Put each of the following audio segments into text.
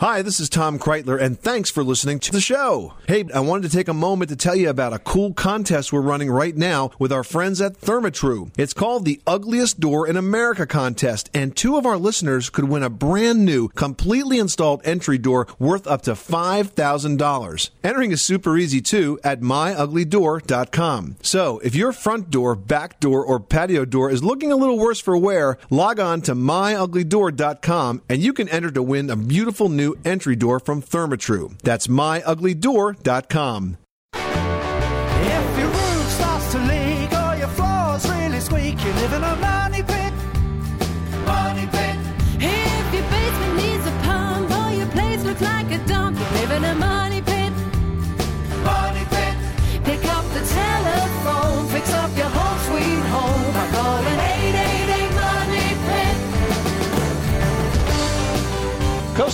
Hi, this is Tom Kraeutler, and thanks for listening to the show. Hey, I wanted to take a moment to tell you about a cool contest we're running right now with our friends at Therma-Tru. It's called the Ugliest Door in America contest, and two of our listeners could win a brand new, completely installed entry door worth up to $5,000. Entering is super easy too at myuglydoor.com. So, if your front door, back door, or patio door is looking a little worse for wear, log on to myuglydoor.com and you can enter to win a beautiful new entry door from Therma-Tru. That's myuglydoor.com. If your roof starts to leak or your floor's really squeak, you live in a money pit. Money pit. If your basement needs a pump or your place looks like a dump, you live in a money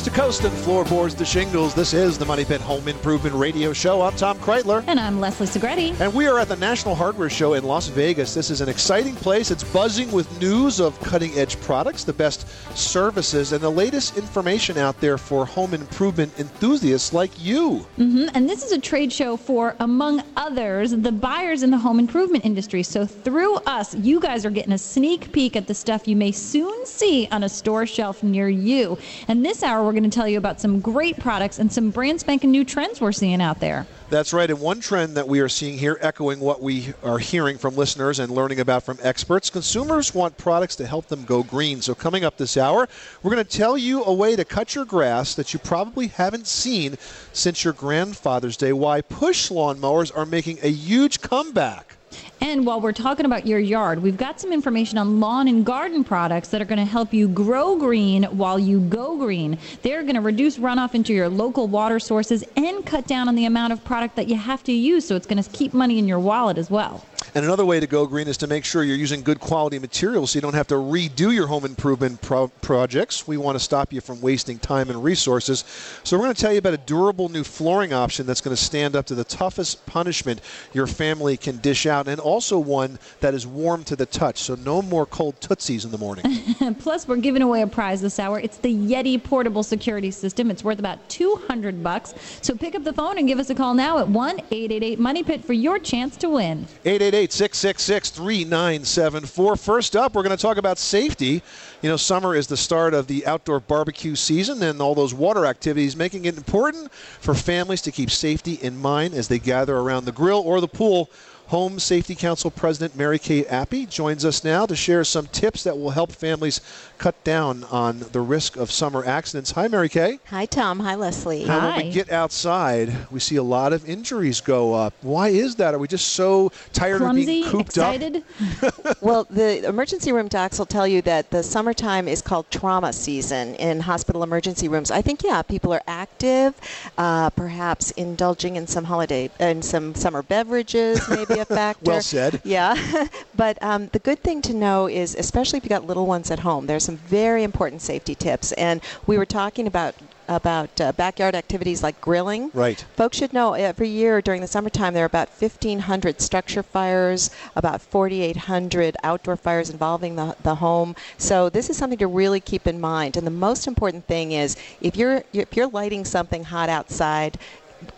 Coast to coast and floorboards to shingles. This is the Money Pit Home Improvement Radio Show. I'm Tom Kraeutler. And I'm Leslie Segrete. And we are at the National Hardware Show in Las Vegas. This is an exciting place. It's buzzing with news of cutting edge products, the best services, and the latest information out there for home improvement enthusiasts like you. hmm And this is a trade show for, among others, the buyers in the home improvement industry. So through us, you guys are getting a sneak peek at the stuff you may soon see on a store shelf near you. And this hour, we're going to tell you about some great products and some brand spanking new trends we're seeing out there. That's right. And one trend that we are seeing here, echoing what we are hearing from listeners and learning about from experts, consumers want products to help them go green. So, coming up this hour, we're going to tell you a way to cut your grass that you probably haven't seen since your grandfather's day, why push lawnmowers are making a huge comeback. And while we're talking about your yard, we've got some information on lawn and garden products that are going to help you grow green while you go green. They're going to reduce runoff into your local water sources and cut down on the amount of product that you have to use, so it's going to keep money in your wallet as well. And another way to go green is to make sure you're using good quality materials so you don't have to redo your home improvement pro- projects. We want to stop you from wasting time and resources. So, we're going to tell you about a durable new flooring option that's going to stand up to the toughest punishment your family can dish out, and also one that is warm to the touch. So, no more cold tootsies in the morning. Plus, we're giving away a prize this hour. It's the Yeti portable security system. It's worth about 200 bucks. So pick up the phone and give us a call now at 1-888 Money Pit for your chance to win. 888 666 3974. First up, we're going to talk about safety. You know, summer is the start of the outdoor barbecue season and all those water activities, making it important for families to keep safety in mind as they gather around the grill or the pool. Home Safety Council President Meri-K Appy joins us now to share some tips that will help families cut down on the risk of summer accidents. Hi, Meri-K. Hi, Tom. Hi, Leslie. Now, when we get outside, we see a lot of injuries go up. Why is that? Are we just so tired of being cooped up? excited. well, the emergency room docs will tell you that the summertime is called trauma season in hospital emergency rooms. I think, yeah, people are active, uh, perhaps indulging in some holiday and some summer beverages, maybe a factor. Well said. Yeah, but um, the good thing to know is, especially if you've got little ones at home, there's some very important safety tips. And we were talking about about uh, backyard activities like grilling. Right. Folks should know every year during the summertime there are about 1,500 structure fires, about 4,800 outdoor fires involving the, the home. So this is something to really keep in mind. And the most important thing is if you're if you're lighting something hot outside,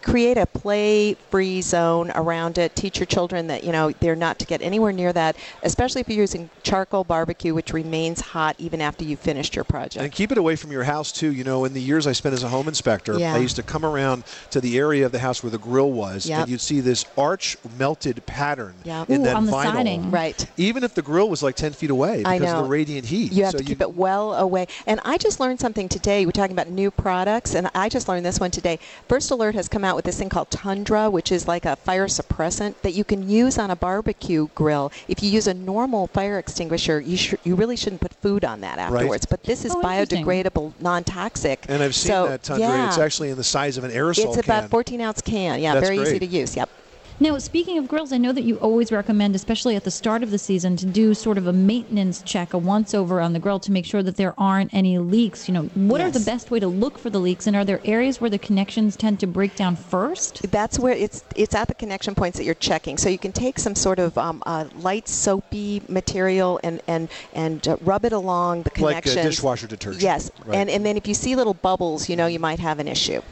create a play-free zone around it. Teach your children that you know they're not to get anywhere near that, especially if you're using charcoal barbecue, which remains hot even after you've finished your project. And keep it away from your house too. You know, in the years I spent as a home inspector, Yeah. I used to come around to the area of the house where the grill was, Yep. and you'd see this arch melted pattern Yep. in Ooh, that on the vinyl. siding. Right. Even if the grill was like 10 feet away because I of the radiant heat. You have so to keep it well away. And I just learned something today. We're talking about new products, and I just learned this one today. First Alert has come out with this thing called Tundra, which is like a fire suppressant that you can use on a barbecue grill. If you use a normal fire extinguisher, you sh- you really shouldn't put food on that afterwards. But this is Oh, biodegradable, non-toxic. And I've seen So, that Tundra. Yeah. It's actually in the size of an aerosol can. It's about can. 14 ounce can. Yeah, That's very easy to use. Yep. Now, speaking of grills, I know that you always recommend, especially at the start of the season, to do sort of a maintenance check, a once over on the grill to make sure that there aren't any leaks. You know, what are the best way to look for the leaks, and are there areas where the connections tend to break down first? That's where it's it's at the connection points that you're checking. So you can take some sort of um, uh, light soapy material and and and uh, rub it along the Like, uh, dishwasher detergent. Yes, Right. and and then if you see little bubbles, you know you might have an issue.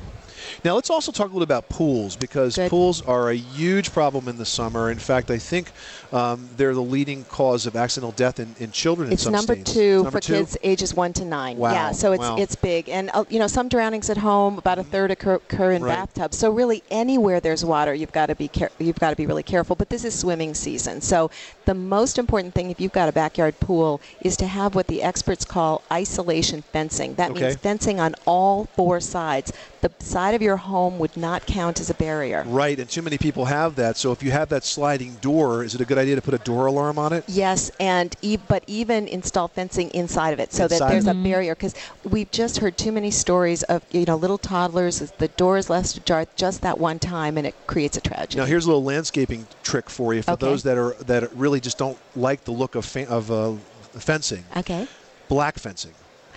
Now let's also talk a little about pools because Good. pools are a huge problem in the summer. In fact, I think um, they're the leading cause of accidental death in, in children. It's in some number states. two Number for two? kids ages one to nine. Wow, Yeah, so it's wow. it's big, and uh, you know some drownings at home, about a third occur, occur in Right. bathtubs. So really, anywhere there's water, you've got to be care- you've got to be really careful. But this is swimming season, so the most important thing if you've got a backyard pool is to have what the experts call isolation fencing. That Okay. means fencing on all four sides. The side of your home would not count as a barrier. Right, and too many people have that. So if you have that sliding door, is it a good idea to put a door alarm on it? Yes, and e- but even install fencing inside of it so Inside that there's of a barrier because we've just heard too many stories of you know little toddlers the door is left ajar just that one time and it creates a tragedy. Now here's a little landscaping trick for you for Okay. those that are that really just don't like the look of fa- of uh, fencing. okay. Black fencing.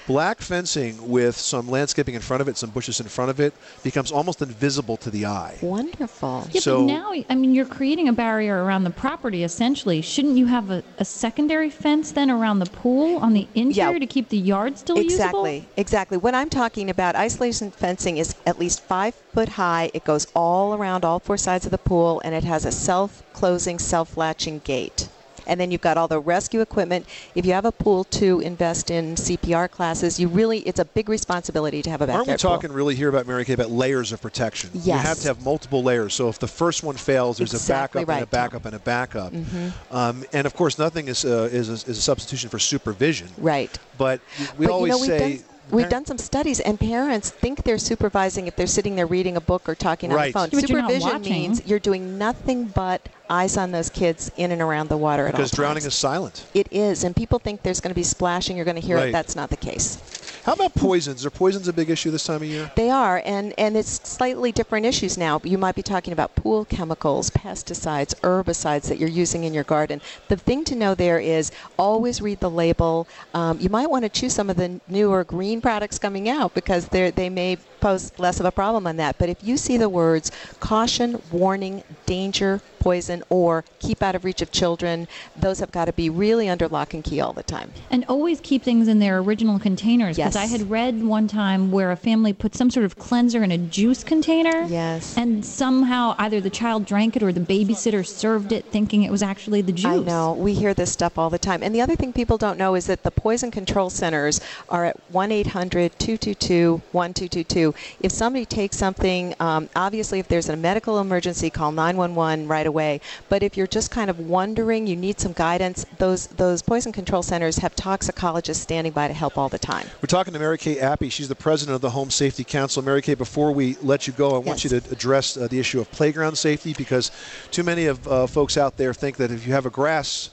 Black fencing with some landscaping in front of it, some bushes in front of it, becomes almost invisible to the eye. Wonderful. Yeah, So- but now, I mean, you're creating a barrier around the property essentially. Shouldn't you have a, a secondary fence then around the pool on the interior to keep the yard still usable? Exactly, exactly. What I'm talking about, isolation fencing is at least five foot high. It goes all around all four sides of the pool, and it has a self-closing, self-latching gate. And then you've got all the rescue equipment. If you have a pool to invest in CPR classes, you really it's a big responsibility to have a backyard Aren't we talking pool. really here about Meri-K about layers of protection? Yes. You have to have multiple layers. So if the first one fails, there's Exactly a backup and a right, Tom. backup and a backup. Mm-hmm. Um, and of course, nothing is uh, is, a, is a substitution for supervision. Right. But we but always you know, we've say done, we've done some studies, and parents think they're supervising if they're sitting there reading a book or talking Right. on the phone. But you're Supervision means you're doing nothing but eyes on those kids in and around the water at all because drowning times. is silent. It is, and people think there's going to be splashing. You're going to hear Right. it. That's not the case. How about poisons? Are poisons a big issue this time of year? They are, and and it's slightly different issues now. You might be talking about pool chemicals, pesticides, herbicides that you're using in your garden. The thing to know there is always read the label. Um, you might want to choose some of the newer green products coming out because they they may pose less of a problem on that. But if you see the words caution, warning, danger, poison, or keep out of reach of children, those have got to be really under lock and key all the time. And always keep things in their original containers. Because Yes. I had read one time where a family put some sort of cleanser in a juice container. Yes. And somehow either the child drank it or the babysitter served it thinking it was actually the juice. I know. We hear this stuff all the time. And the other thing people don't know is that the poison control centers are at 1 800 222 1222. If somebody takes something, um, obviously, if there's a medical emergency, call 911 right away. But if you're just kind of wondering, you need some guidance, those, those poison control centers have toxicologists standing by to help all the time. We're talking to Meri-K Appy. She's the president of the Home Safety Council. Meri-K, before we let you go, I want Yes. you to address uh, the issue of playground safety because too many of uh, folks out there think that if you have a grass,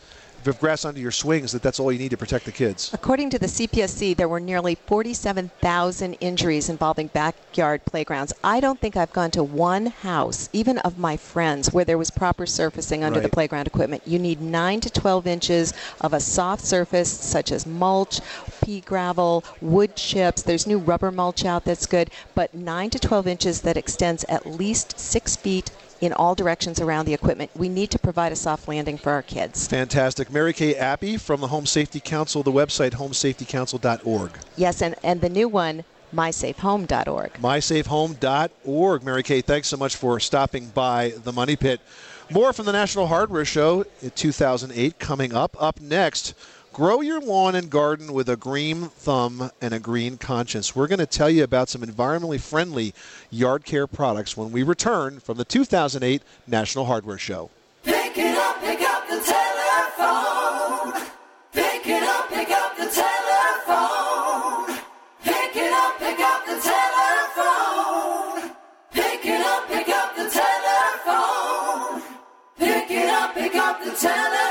have grass under your swings, that that's all you need to protect the kids. According to the CPSC, there were nearly 47,000 injuries involving backyard playgrounds. I don't think I've gone to one house, even of my friends, where there was proper surfacing under the playground equipment. You need 9 to 12 inches of a soft surface, such as mulch, pea gravel, wood chips. There's new rubber mulch out that's good, but 9 to 12 inches that extends at least 6 feet in all directions around the equipment. We need to provide a soft landing for our kids. Fantastic. Meri-K Appy from the Home Safety Council, the website homesafetycouncil.org. Yes, and, and the new one, mysafehome.org. mysafehome.org. Meri-K, thanks so much for stopping by the Money Pit. More from the National Hardware Show in 2008 coming up. Up next, Grow your lawn and garden with a green thumb and a green conscience. We're going to tell you about some environmentally friendly yard care products when we return from the 2008 National Hardware Show. Pick it up, pick up the telephone. Pick it up, pick up the telephone. Pick it up, pick up the telephone. Pick it up, pick up the telephone. Pick it up, pick up the telephone.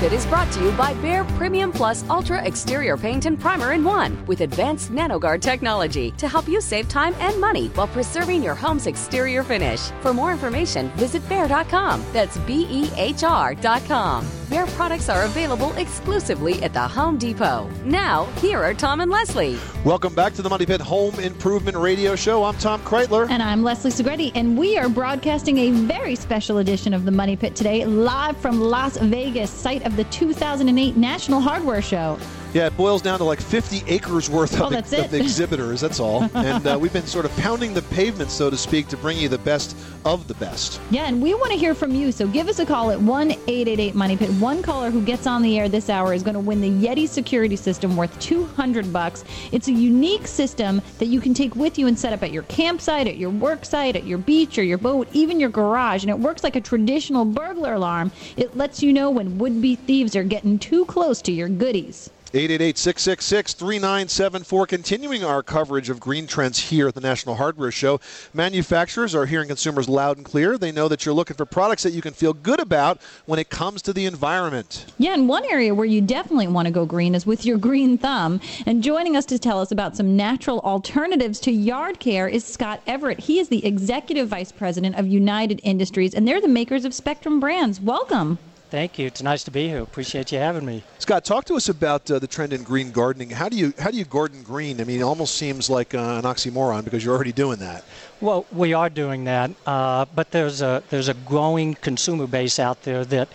Pit is brought to you by Behr Premium Plus Ultra Exterior Paint and Primer in One with advanced NanoGuard technology to help you save time and money while preserving your home's exterior finish. For more information, visit Behr.com. That's B E H R.com. Behr products are available exclusively at the Home Depot. Now, here are Tom and Leslie. Welcome back to the Money Pit Home Improvement Radio Show. I'm Tom Kraeutler. And I'm Leslie Segrete, and we are broadcasting a very special edition of the Money Pit today, live from Las Vegas, site of the 2008 National Hardware Show. Yeah, it boils down to like 50 acres worth Oh, of, that's of exhibitors. That's all. and uh, we've been sort of pounding the pavement, so to speak, to bring you the best of the best. Yeah, and we want to hear from you. So give us a call at 1 888 Money Pit. One caller who gets on the air this hour is going to win the Yeti security system worth 200 bucks. It's a unique system that you can take with you and set up at your campsite, at your work site, at your beach or your boat, even your garage. And it works like a traditional burglar alarm. It lets you know when would be thieves are getting too close to your goodies. 888-666-3974 continuing our coverage of green trends here at the National Hardware Show. Manufacturers are hearing consumers loud and clear. They know that you're looking for products that you can feel good about when it comes to the environment. Yeah, and one area where you definitely want to go green is with your green thumb. And joining us to tell us about some natural alternatives to yard care is Scott Everett. He is the executive vice president of United Industries, and they're the makers of Spectrum Brands. Welcome. Thank you. It's nice to be here. Appreciate you having me. Scott, talk to us about uh, the trend in green gardening. How do you how do you garden green? I mean, it almost seems like uh, an oxymoron because you're already doing that. Well, we are doing that, uh, but there's a there's a growing consumer base out there that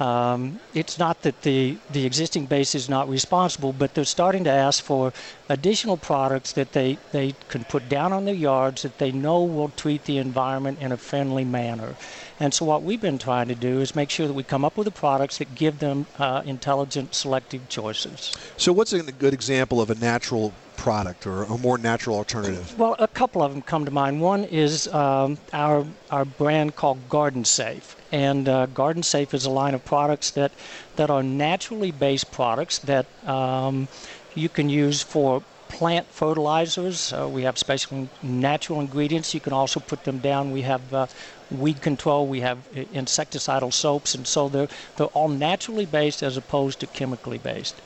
um, it's not that the the existing base is not responsible, but they're starting to ask for additional products that they they can put down on their yards that they know will treat the environment in a friendly manner. And so what we've been trying to do is make sure that we come up with the products that give them uh, intelligent, selective choices. So, what's a good example of a natural product or a more natural alternative? Well, a couple of them come to mind. One is um, our our brand called Garden Safe, and uh, Garden Safe is a line of products that that are naturally based products that um, you can use for plant fertilizers. Uh, we have special natural ingredients. You can also put them down. We have uh, weed control. We have insecticidal soaps, and so they're they're all naturally based as opposed to chemically based.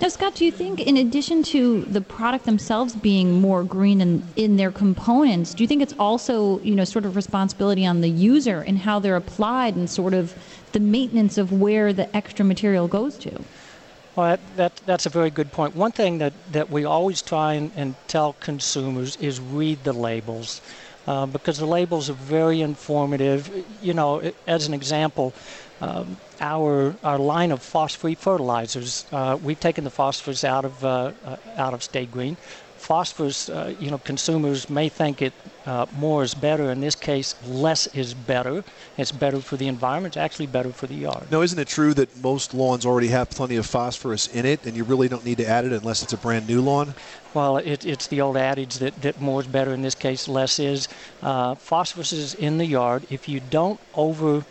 Now, Scott, do you think, in addition to the product themselves being more green in, in their components, do you think it's also, you know, sort of responsibility on the user and how they're applied and sort of the maintenance of where the extra material goes to? Well, that, that, that's a very good point. One thing that, that we always try and, and tell consumers is read the labels uh, because the labels are very informative. You know, as an example, um, our our line of phosphate fertilizers, uh, we've taken the phosphorus out of uh, uh, out of Stay Green. Phosphorus, uh, you know, consumers may think it uh, more is better. In this case, less is better. It's better for the environment. It's actually better for the yard. Now, isn't it true that most lawns already have plenty of phosphorus in it, and you really don't need to add it unless it's a brand new lawn? Well, it, it's the old adage that, that more is better. In this case, less is. Uh, phosphorus is in the yard. If you don't over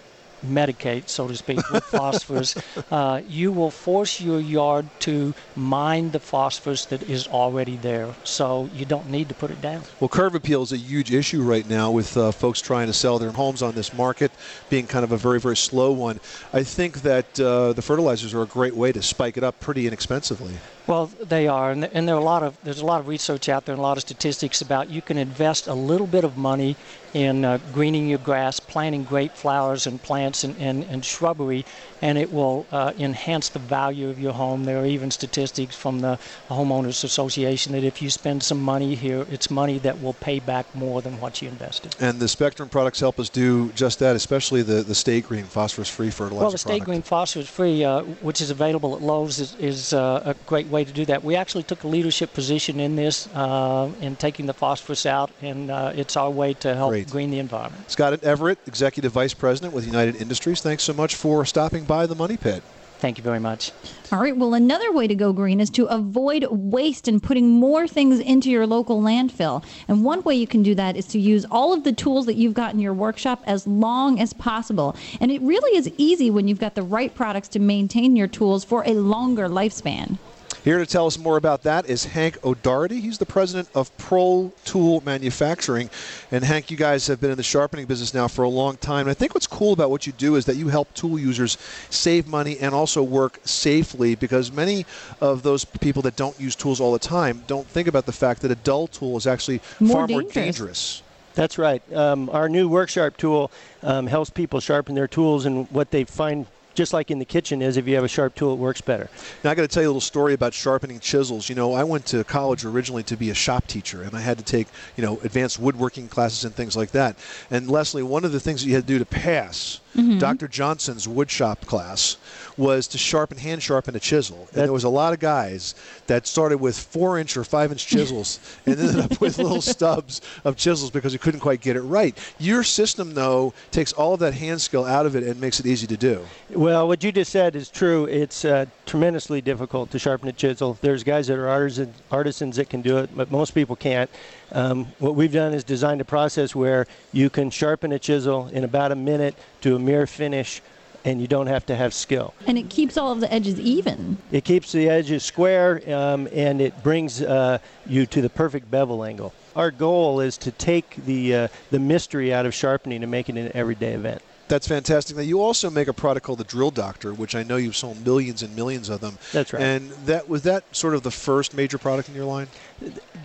medicate, so to speak, with phosphorus, uh, you will force your yard to mine the phosphorus that is already there. So you don't need to put it down. Well, curb appeal is a huge issue right now with uh, folks trying to sell their homes on this market being kind of a very, very slow one. I think that uh, the fertilizers are a great way to spike it up pretty inexpensively. Well, they are, and, there are a lot of there's a lot of research out there and a lot of statistics about you can invest a little bit of money in uh, greening your grass, planting great flowers and plants and, and, and shrubbery, and it will uh, enhance the value of your home. There are even statistics from the homeowners association that if you spend some money here, it's money that will pay back more than what you invested. And the Spectrum products help us do just that, especially the, the Stay Green phosphorus-free fertilizer Well, the Stay product. Green Phosphorus Free, uh, which is available at Lowe's, is, is uh, a great way to do that. We actually took a leadership position in this, uh, in taking the phosphorus out, and uh, it's our way to help Great. green the environment. Scott Everett, Executive Vice President with United Industries, thanks so much for stopping by the Money Pit. Thank you very much. All right. Well, another way to go green is to avoid waste and putting more things into your local landfill. And one way you can do that is to use all of the tools that you've got in your workshop as long as possible. And it really is easy when you've got the right products to maintain your tools for a longer lifespan. Here to tell us more about that is Hank O'Doherty. He's the president of Pro Tool Manufacturing. And Hank, you guys have been in the sharpening business now for a long time. And I think what's cool about what you do is that you help tool users save money and also work safely because many of those people that don't use tools all the time don't think about the fact that a dull tool is actually More far more dangerous. dangerous. That's right. Um, our new WorkSharp tool um, helps people sharpen their tools, and what they find, just like in the kitchen, is if you have a sharp tool, it works better. Now I got to tell you a little story about sharpening chisels. You know, I went to college originally to be a shop teacher, and I had to take you know advanced woodworking classes and things like that. And Leslie, one of the things that you had to do to pass Mm-hmm. Dr. Johnson's woodshop class was to sharpen, hand sharpen a chisel. And That- there was a lot of guys that started with four inch or five inch chisels and ended up with little stubs of chisels because you couldn't quite get it right. Your system, though, takes all of that hand skill out of it and makes it easy to do. Well, what you just said is true. It's uh, tremendously difficult to sharpen a chisel. There's guys that are artisan, artisans that can do it, but most people can't. Um, what we've done is designed a process where you can sharpen a chisel in about a minute to a mere finish, and you don't have to have skill. And it keeps all of the edges even. It keeps the edges square, um, and it brings uh, you to the perfect bevel angle. Our goal is to take the uh, the mystery out of sharpening and make it an everyday event. That's fantastic. Now, you also make a product called the Drill Doctor, which I know you've sold millions and millions of them. That's right. And that was that sort of the first major product in your line.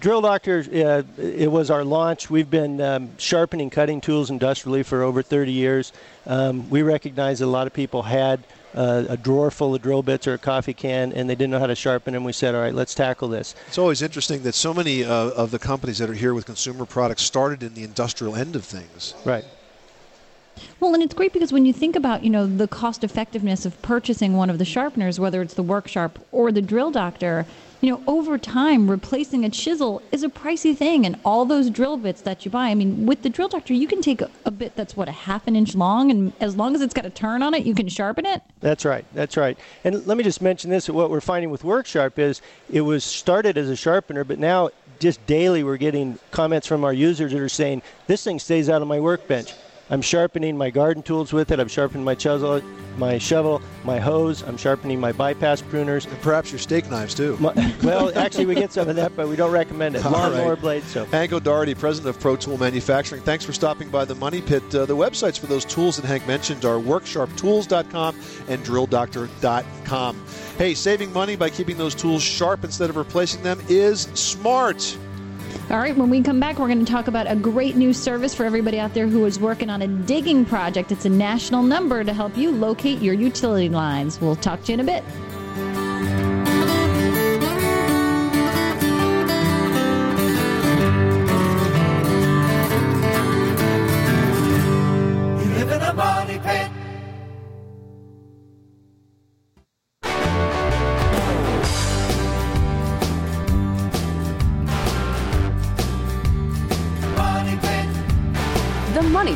Drill Doctor, uh, it was our launch. We've been um, sharpening cutting tools industrially for over 30 years. Um, we recognize that a lot of people had uh, a drawer full of drill bits or a coffee can, and they didn't know how to sharpen them. We said, all right, let's tackle this. It's always interesting that so many uh, of the companies that are here with consumer products started in the industrial end of things. Right. Well, and it's great because when you think about, you know, the cost effectiveness of purchasing one of the sharpeners, whether it's the Work Sharp or the Drill Doctor, you know, over time, replacing a chisel is a pricey thing. And all those drill bits that you buy, I mean, with the Drill Doctor, you can take a, a bit that's, what, a half an inch long, and as long as it's got a turn on it, you can sharpen it. That's right. That's right. And let me just mention this: what we're finding with WorkSharp is it was started as a sharpener, but now just daily we're getting comments from our users that are saying this thing stays out of my workbench. I'm sharpening my garden tools with it. I'm sharpening my chisel, my shovel, my hose. I'm sharpening my bypass pruners. And perhaps your steak knives, too. My- well, actually, we get some of that, but we don't recommend it. Lawnmower right. blades. So Hank O'Doherty, president of Pro Tool Manufacturing. Thanks for stopping by the Money Pit. Uh, the websites for those tools that Hank mentioned are worksharptools.com and drilldoctor.com. Hey, saving money by keeping those tools sharp instead of replacing them is smart. All right, when we come back, we're going to talk about a great new service for everybody out there who is working on a digging project. It's a national number to help you locate your utility lines. We'll talk to you in a bit.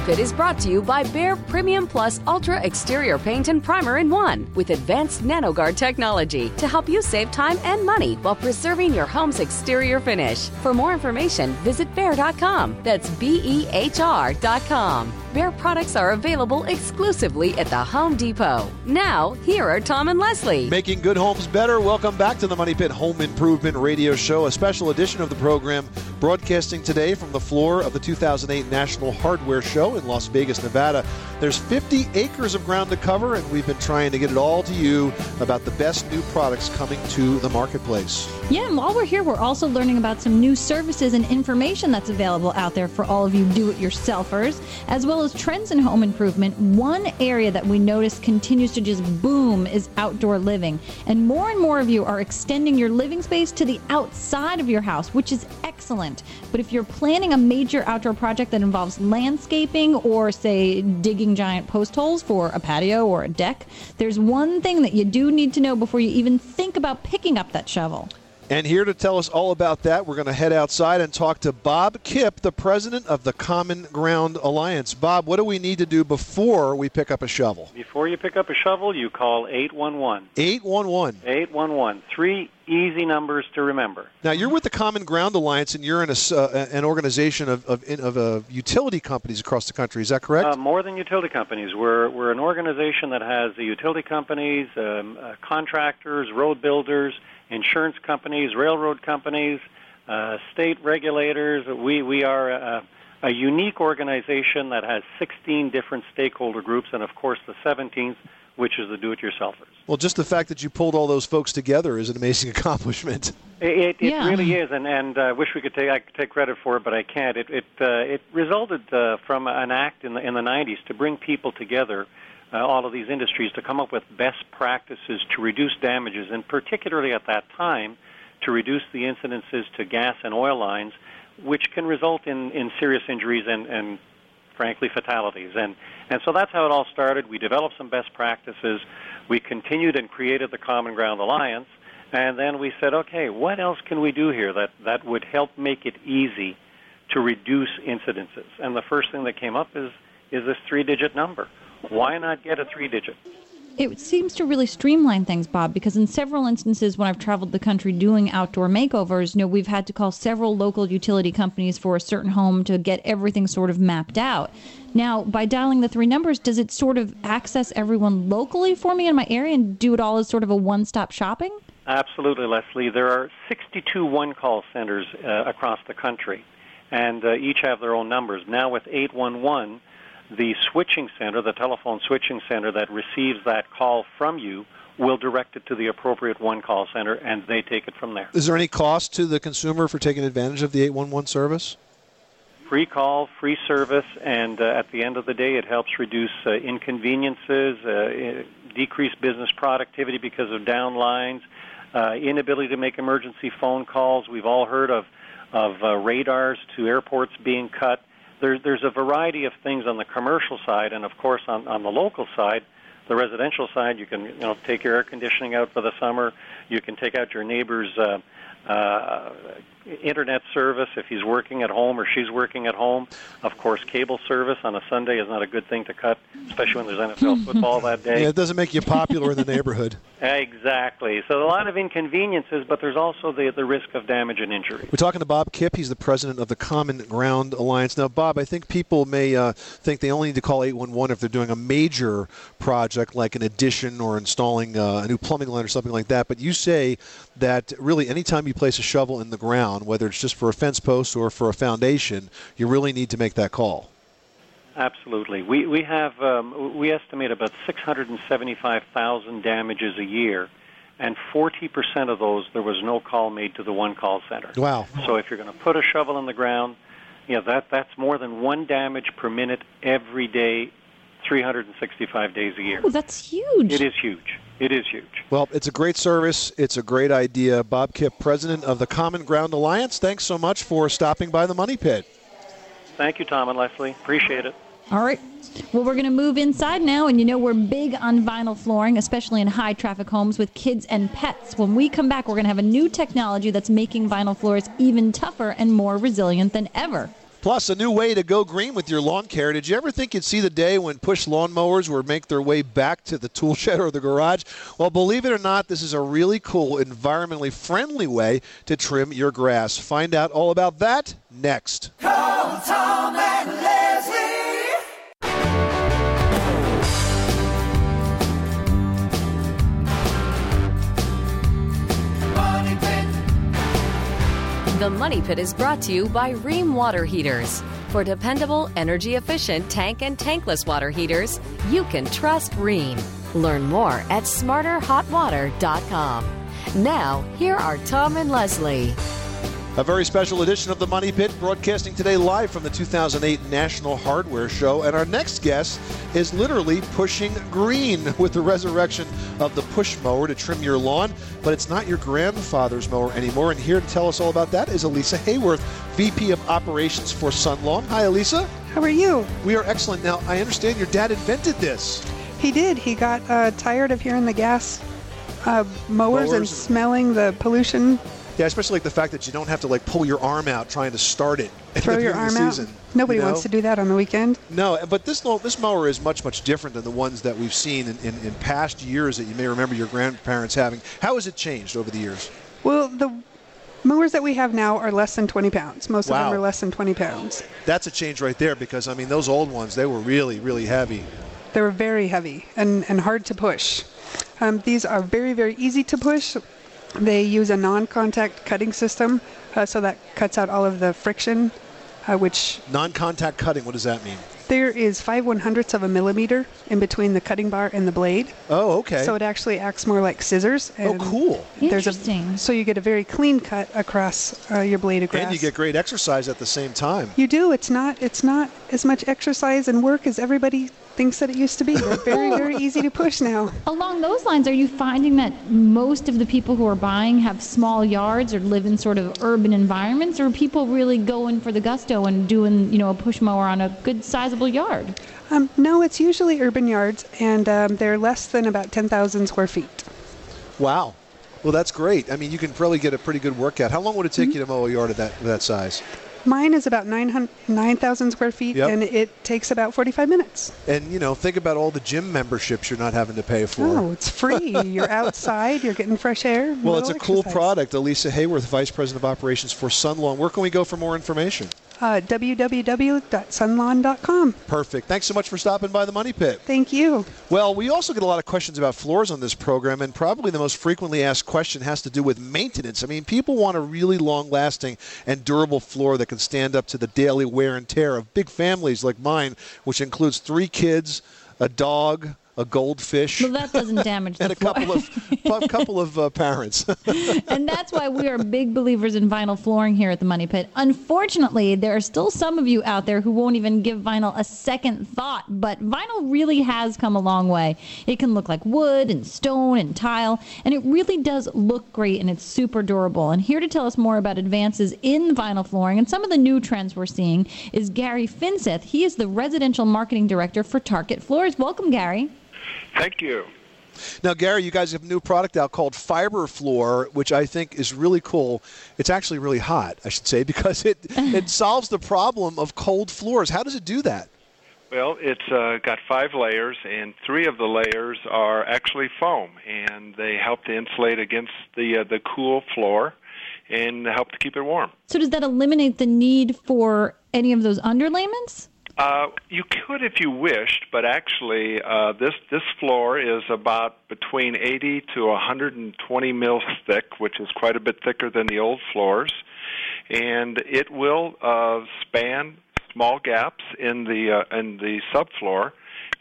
Money Pit is brought to you by Behr Premium Plus Ultra Exterior Paint and Primer in One with advanced NanoGuard technology to help you save time and money while preserving your home's exterior finish. For more information, visit Behr.com. That's B E H R.com. Behr products are available exclusively at the Home Depot. Now, here are Tom and Leslie. Making good homes better. Welcome back to the Money Pit Home Improvement Radio Show, a special edition of the program broadcasting today from the floor of the 2008 National Hardware Show in Las Vegas, Nevada. There's 50 acres of ground to cover, and we've been trying to get it all to you about the best new products coming to the marketplace. Yeah, and while we're here, we're also learning about some new services and information that's available out there for all of you do it yourselfers, as well as trends in home improvement. One area that we notice continues to just boom is outdoor living. And more and more of you are extending your living space to the outside of your house, which is excellent. But if you're planning a major outdoor project that involves landscaping or, say, digging giant post holes for a patio or a deck, there's one thing that you do need to know before you even think about picking up that shovel. And here to tell us all about that, we're going to head outside and talk to Bob Kipp, the president of the Common Ground Alliance. Bob, what do we need to do before we pick up a shovel? Before you pick up a shovel, you call 811. 811. 811. Three easy numbers to remember. Now, you're with the Common Ground Alliance, and you're in a, uh, an organization of, of, of uh, utility companies across the country. Is that correct? Uh, more than utility companies. We're, we're an organization that has the utility companies, um, uh, contractors, road builders, insurance companies, railroad companies, uh, state regulators. We we are a, a unique organization that has 16 different stakeholder groups, and of course the 17th, which is the do-it-yourselfers. Well, just the fact that you pulled all those folks together is an amazing accomplishment. It, it, it really is, and and I wish we could take I could take credit for it, but I can't. It it uh, it resulted uh, from an act in the in the 90s to bring people together, uh, all of these industries, to come up with best practices to reduce damages, and particularly at that time, to reduce the incidences to gas and oil lines, which can result in in serious injuries and and frankly fatalities. And and so that's how it all started. We developed some best practices. We continued and created the Common Ground Alliance. And then we said, okay, what else can we do here that, that would help make it easy to reduce incidences? And the first thing that came up is, is this three digit number. Why not get a three digit? It seems to really streamline things, Bob, because in several instances when I've traveled the country doing outdoor makeovers, you know, we've had to call several local utility companies for a certain home to get everything sort of mapped out. Now, by dialing the three numbers, does it sort of access everyone locally for me in my area and do it all as sort of a one-stop shopping? Absolutely, Leslie. There are 62 one call centers uh, across the country, and uh, each have their own numbers. Now, with 811, the switching center, the telephone switching center that receives that call from you, will direct it to the appropriate one call center, and they take it from there. Is there any cost to the consumer for taking advantage of the 811 service? Free call, free service, and uh, at the end of the day, it helps reduce uh, inconveniences, uh, decrease business productivity because of downlines, uh, inability to make emergency phone calls. We've all heard of of uh, radars to airports being cut. There, there's a variety of things on the commercial side, and of course on, on the local side, the residential side. You can you know take your air conditioning out for the summer. You can take out your neighbor's uh, uh, internet service if he's working at home or she's working at home. Of course, cable service on a Sunday is not a good thing to cut, especially when there's NFL football that day. Yeah, it doesn't make you popular in the neighborhood. Exactly. So a lot of inconveniences, but there's also the the risk of damage and injury. We're talking to Bob Kipp. He's the president of the Common Ground Alliance. Now, Bob, I think people may uh, think they only need to call 811 if they're doing a major project like an addition or installing uh, a new plumbing line or something like that. But you say that really anytime you place a shovel in the ground, whether it's just for a fence post or for a foundation, you really need to make that call. Absolutely. We we have um, we estimate about 675,000 damages a year, and 40% of those there was no call made to the one call center. Wow. So if you're going to put a shovel in the ground, you know that that's more than one damage per minute every day, 365 days a year. Oh, that's huge. It is huge. It is huge. Well, it's a great service. It's a great idea. Bob Kipp, president of the Common Ground Alliance, thanks so much for stopping by the Money Pit. Thank you, Tom and Leslie. Appreciate it. All right. Well, we're going to move inside now, and you know we're big on vinyl flooring, especially in high traffic homes with kids and pets. When we come back, we're going to have a new technology that's making vinyl floors even tougher and more resilient than ever. Plus, a new way to go green with your lawn care. Did you ever think you'd see the day when push lawnmowers would make their way back to the tool shed or the garage? Well, believe it or not, this is a really cool, environmentally friendly way to trim your grass. Find out all about that next. Tom The Money Pit is brought to you by Rheem Water Heaters. For dependable, energy efficient tank and tankless water heaters, you can trust Rheem. Learn more at smarterhotwater.com. Now, here are Tom and Leslie. A very special edition of the Money Pit, broadcasting today live from the 2008 National Hardware Show. And our next guest is literally pushing green with the resurrection of the push mower to trim your lawn. But it's not your grandfather's mower anymore. And here to tell us all about that is Elisa Hayworth, VP of Operations for Sunlawn. Hi, Elisa. How are you? We are excellent. Now, I understand your dad invented this. He did. He got uh, tired of hearing the gas uh, mowers, and Mowers. smelling the pollution. Yeah, especially like the fact that you don't have to like pull your arm out trying to start it. Throw your arm the out. season, Nobody you know? wants to do that on the weekend. No, but this this mower is much much different than the ones that we've seen in, in, in past years that you may remember your grandparents having. How has it changed over the years? Well, the mowers that we have now are less than 20 pounds. Most of them are less than 20 pounds. That's a change right there because I mean those old ones they were really really heavy. They were very heavy and, and hard to push. Um, these are very, very easy to push. They use a non-contact cutting system, uh, so that cuts out all of the friction, uh, which Non-contact cutting. What does that mean? there is five one hundredths of a millimeter in between the cutting bar and the blade. Oh, okay. So it actually acts more like scissors. Oh, cool. There's A, so you get a very clean cut across uh, your blade of grass. And you get great exercise at the same time. You do. It's not. It's not as much exercise and work as everybody thinks that it used to be. They're very, very easy to push now. Along those lines, are you finding that most of the people who are buying have small yards or live in sort of urban environments, or are people really going for the gusto and doing, you know, a push mower on a good sizable yard? Um, no, it's usually urban yards, and um, they're less than about 10,000 square feet. Wow. Well, that's great. I mean, you can probably get a pretty good workout. How long would it take Mm-hmm. you to mow a yard of that that size? Mine is about 900 9,000 square feet, Yep. and it takes about 45 minutes. And you know, think about all the gym memberships you're not having to pay for. No, it's free. you're outside, you're getting fresh air. Well, it's a little cool product. Elisa Hayworth, Vice President of Operations for Sunlawn. Where can we go for more information? Uh, www.sunlawn.com. Perfect. Thanks so much for stopping by the Money Pit. Thank you. Well, we also get a lot of questions about floors on this program, and probably the most frequently asked question has to do with maintenance. I mean, people want a really long lasting and durable floor that can stand up to the daily wear and tear of big families like mine, which includes three kids, a dog, a goldfish, Well, that doesn't damage the and a couple of a couple of uh, parents. and that's why we are big believers in vinyl flooring here at the Money Pit. Unfortunately, there are still some of you out there who won't even give vinyl a second thought, but vinyl really has come a long way. It can look like wood and stone and tile, and it really does look great and it's super durable. And here to tell us more about advances in vinyl flooring and some of the new trends we're seeing is Gary Finseth. He is the residential marketing director for Tarkett Floors. Welcome, Gary. Thank you. Now, Gary, you guys have a new product out called Fiber Floor, which I think is really cool. It's actually really hot, I should say, because it it solves the problem of cold floors. How does it do that? Well, it's uh, got five layers, and three of the layers are actually foam, and they help to insulate against the uh, the cool floor, and help to keep it warm. So, does that eliminate the need for any of those underlayments? Uh, you could if you wished, but actually, uh, this this floor is about between 80 to 120 mils thick, which is quite a bit thicker than the old floors, and it will uh, span small gaps in the uh, in the subfloor,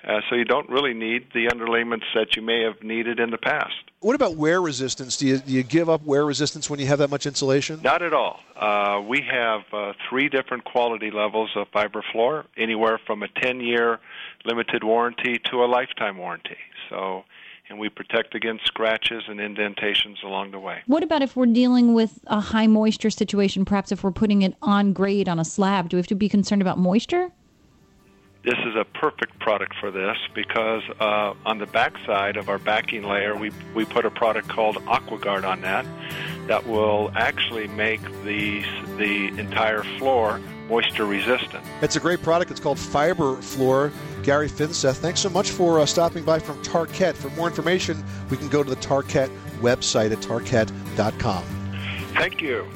uh, so you don't really need the underlayments that you may have needed in the past. What about wear resistance? Do you, do you give up wear resistance when you have that much insulation? Not at all. Uh, we have uh, three different quality levels of fiber floor, anywhere from a 10-year limited warranty to a lifetime warranty. So, and we protect against scratches and indentations along the way. What about if we're dealing with a high moisture situation? Perhaps if we're putting it on grade on a slab, do we have to be concerned about moisture? This is a perfect product for this because uh, on the back side of our backing layer, we, we put a product called AquaGuard on that that will actually make the, the entire floor moisture resistant. It's a great product. It's called Fiber Floor. Gary Finseth, thanks so much for uh, stopping by from Tarkett. For more information, we can go to the Tarkett website at tarkett.com. Thank you.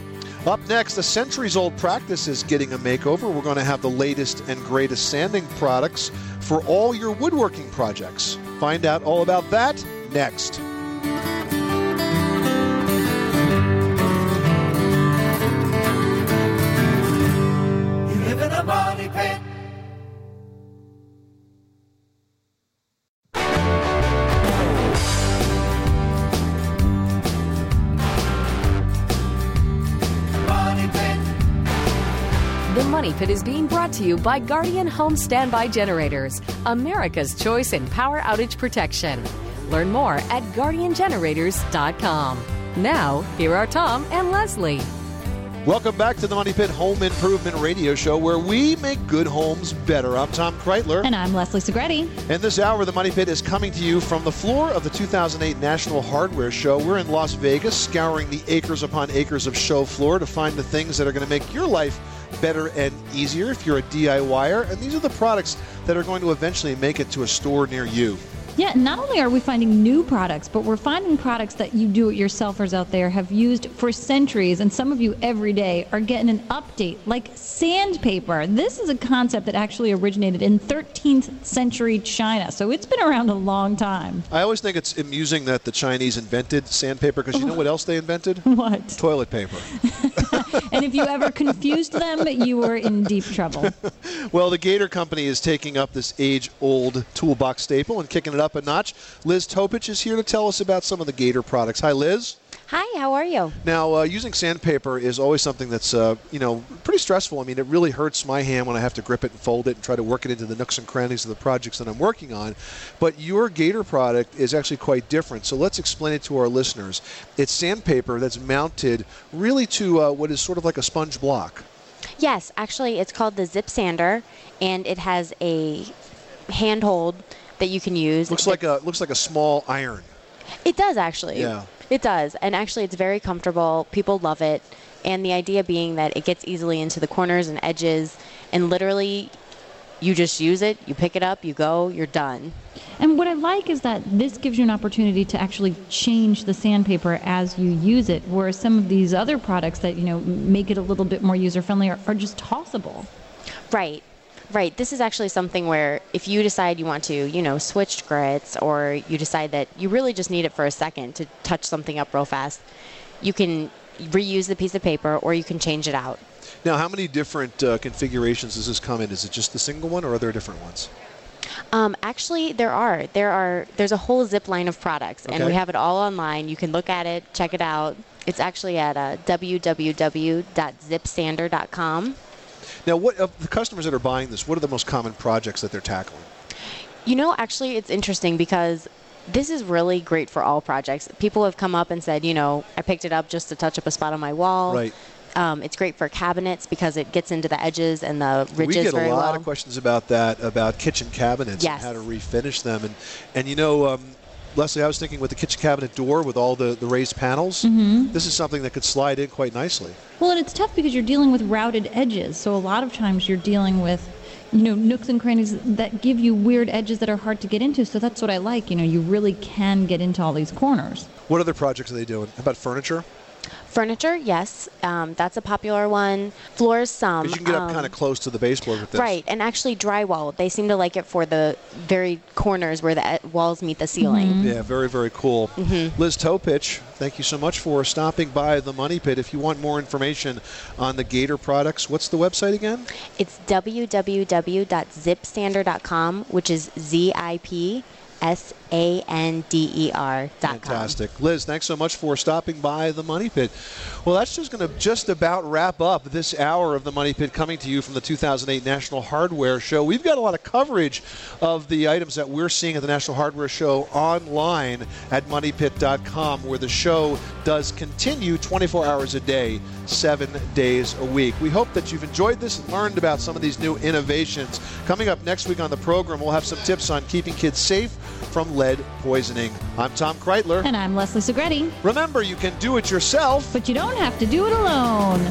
Up next, a centuries old practice is getting a makeover. We're going to have the latest and greatest sanding products for all your woodworking projects. Find out all about that next. To you by Guardian Home Standby Generators, America's choice in power outage protection. Learn more at guardiangenerators.com. Now, here are Tom and Leslie. Welcome back to the Money Pit Home Improvement Radio Show, where we make good homes better. I'm Tom Kraeutler. And I'm Leslie Segrete. And this hour, the Money Pit is coming to you from the floor of the 2008 National Hardware Show. We're in Las Vegas, scouring the acres upon acres of show floor to find the things that are going to make your life better and easier if you're a DIYer. And these are the products that are going to eventually make it to a store near you. Yeah, not only are we finding new products, but we're finding products that you do it yourselfers out there have used for centuries, and some of you every day are getting an update, like sandpaper. This is a concept that actually originated in 13th century China, so it's been around a long time. I always think it's amusing that the Chinese invented sandpaper because you know what else they invented? What? Toilet paper. and if you ever confused them, you were in deep trouble. Well, the Gator Company is taking up this age-old toolbox staple and kicking it up a notch. Liz Topich is here to tell us about some of the Gator products. Hi, Liz. Hi, how are you? Now, uh, using sandpaper is always something that's, uh, you know, pretty stressful. I mean, it really hurts my hand when I have to grip it and fold it and try to work it into the nooks and crannies of the projects that I'm working on. But your Gator product is actually quite different. So let's explain it to our listeners. It's sandpaper that's mounted really to uh, what is sort of like a sponge block. Yes, actually, it's called the Zip Sander, and it has a handhold that you can use. Looks like a looks like a small iron. It does actually. Yeah. It does, and actually, it's very comfortable. People love it, and the idea being that it gets easily into the corners and edges, and literally, you just use it. You pick it up, you go, you're done. And what I like is that this gives you an opportunity to actually change the sandpaper as you use it, whereas some of these other products that you know make it a little bit more user friendly are, are just tossable. Right. Right. This is actually something where if you decide you want to, you know, switch grits or you decide that you really just need it for a second to touch something up real fast, you can reuse the piece of paper or you can change it out. Now, how many different uh, configurations does this come in? Is it just the single one, or are there different ones? Um, actually, there are. There are. There's a whole zip line of products, and we have it all online. You can look at it, check it out. It's actually at uh, www.zipsander.com. Now, what of the customers that are buying this? What are the most common projects that they're tackling? You know, actually, it's interesting because this is really great for all projects. People have come up and said, you know, I picked it up just to touch up a spot on my wall. Right. Um, it's great for cabinets because it gets into the edges and the ridges we get a lot well. of questions about that, about kitchen cabinets Yes. and how to refinish them. And, and you know, um, Leslie, I was thinking with the kitchen cabinet door with all the, the raised panels, Mhm. this is something that could slide in quite nicely. Well, and it's tough because you're dealing with routed edges. So a lot of times you're dealing with, you know, nooks and crannies that give you weird edges that are hard to get into. So that's what I like. You know, you really can get into all these corners. What other projects are they doing? How about furniture? Furniture, yes, um, that's a popular one. Floors, some. Because you can get up um, kind of close to the baseboard with this. Right, and actually drywall. They seem to like it for the very corners where the e- walls meet the ceiling. Yeah, very, very cool. Mhm. Liz Topich, thank you so much for stopping by the Money Pit. If you want more information on the Gator products, what's the website again? It's www.zipsander.com, which is Z I P S A N D E R dot com. Fantastic. Liz, thanks so much for stopping by the Money Pit. Well, that's just going to just about wrap up this hour of the Money Pit coming to you from the 2008 National Hardware Show. We've got a lot of coverage of the items that we're seeing at the National Hardware Show online at moneypit.com, where the show does continue 24 hours a day, seven days a week. We hope that you've enjoyed this and learned about some of these new innovations. Coming up next week on the program, we'll have some tips on keeping kids safe from lead poisoning. I'm Tom Kraeutler. And I'm Leslie Segrete. Remember, you can do it yourself, but you don't have to do it alone.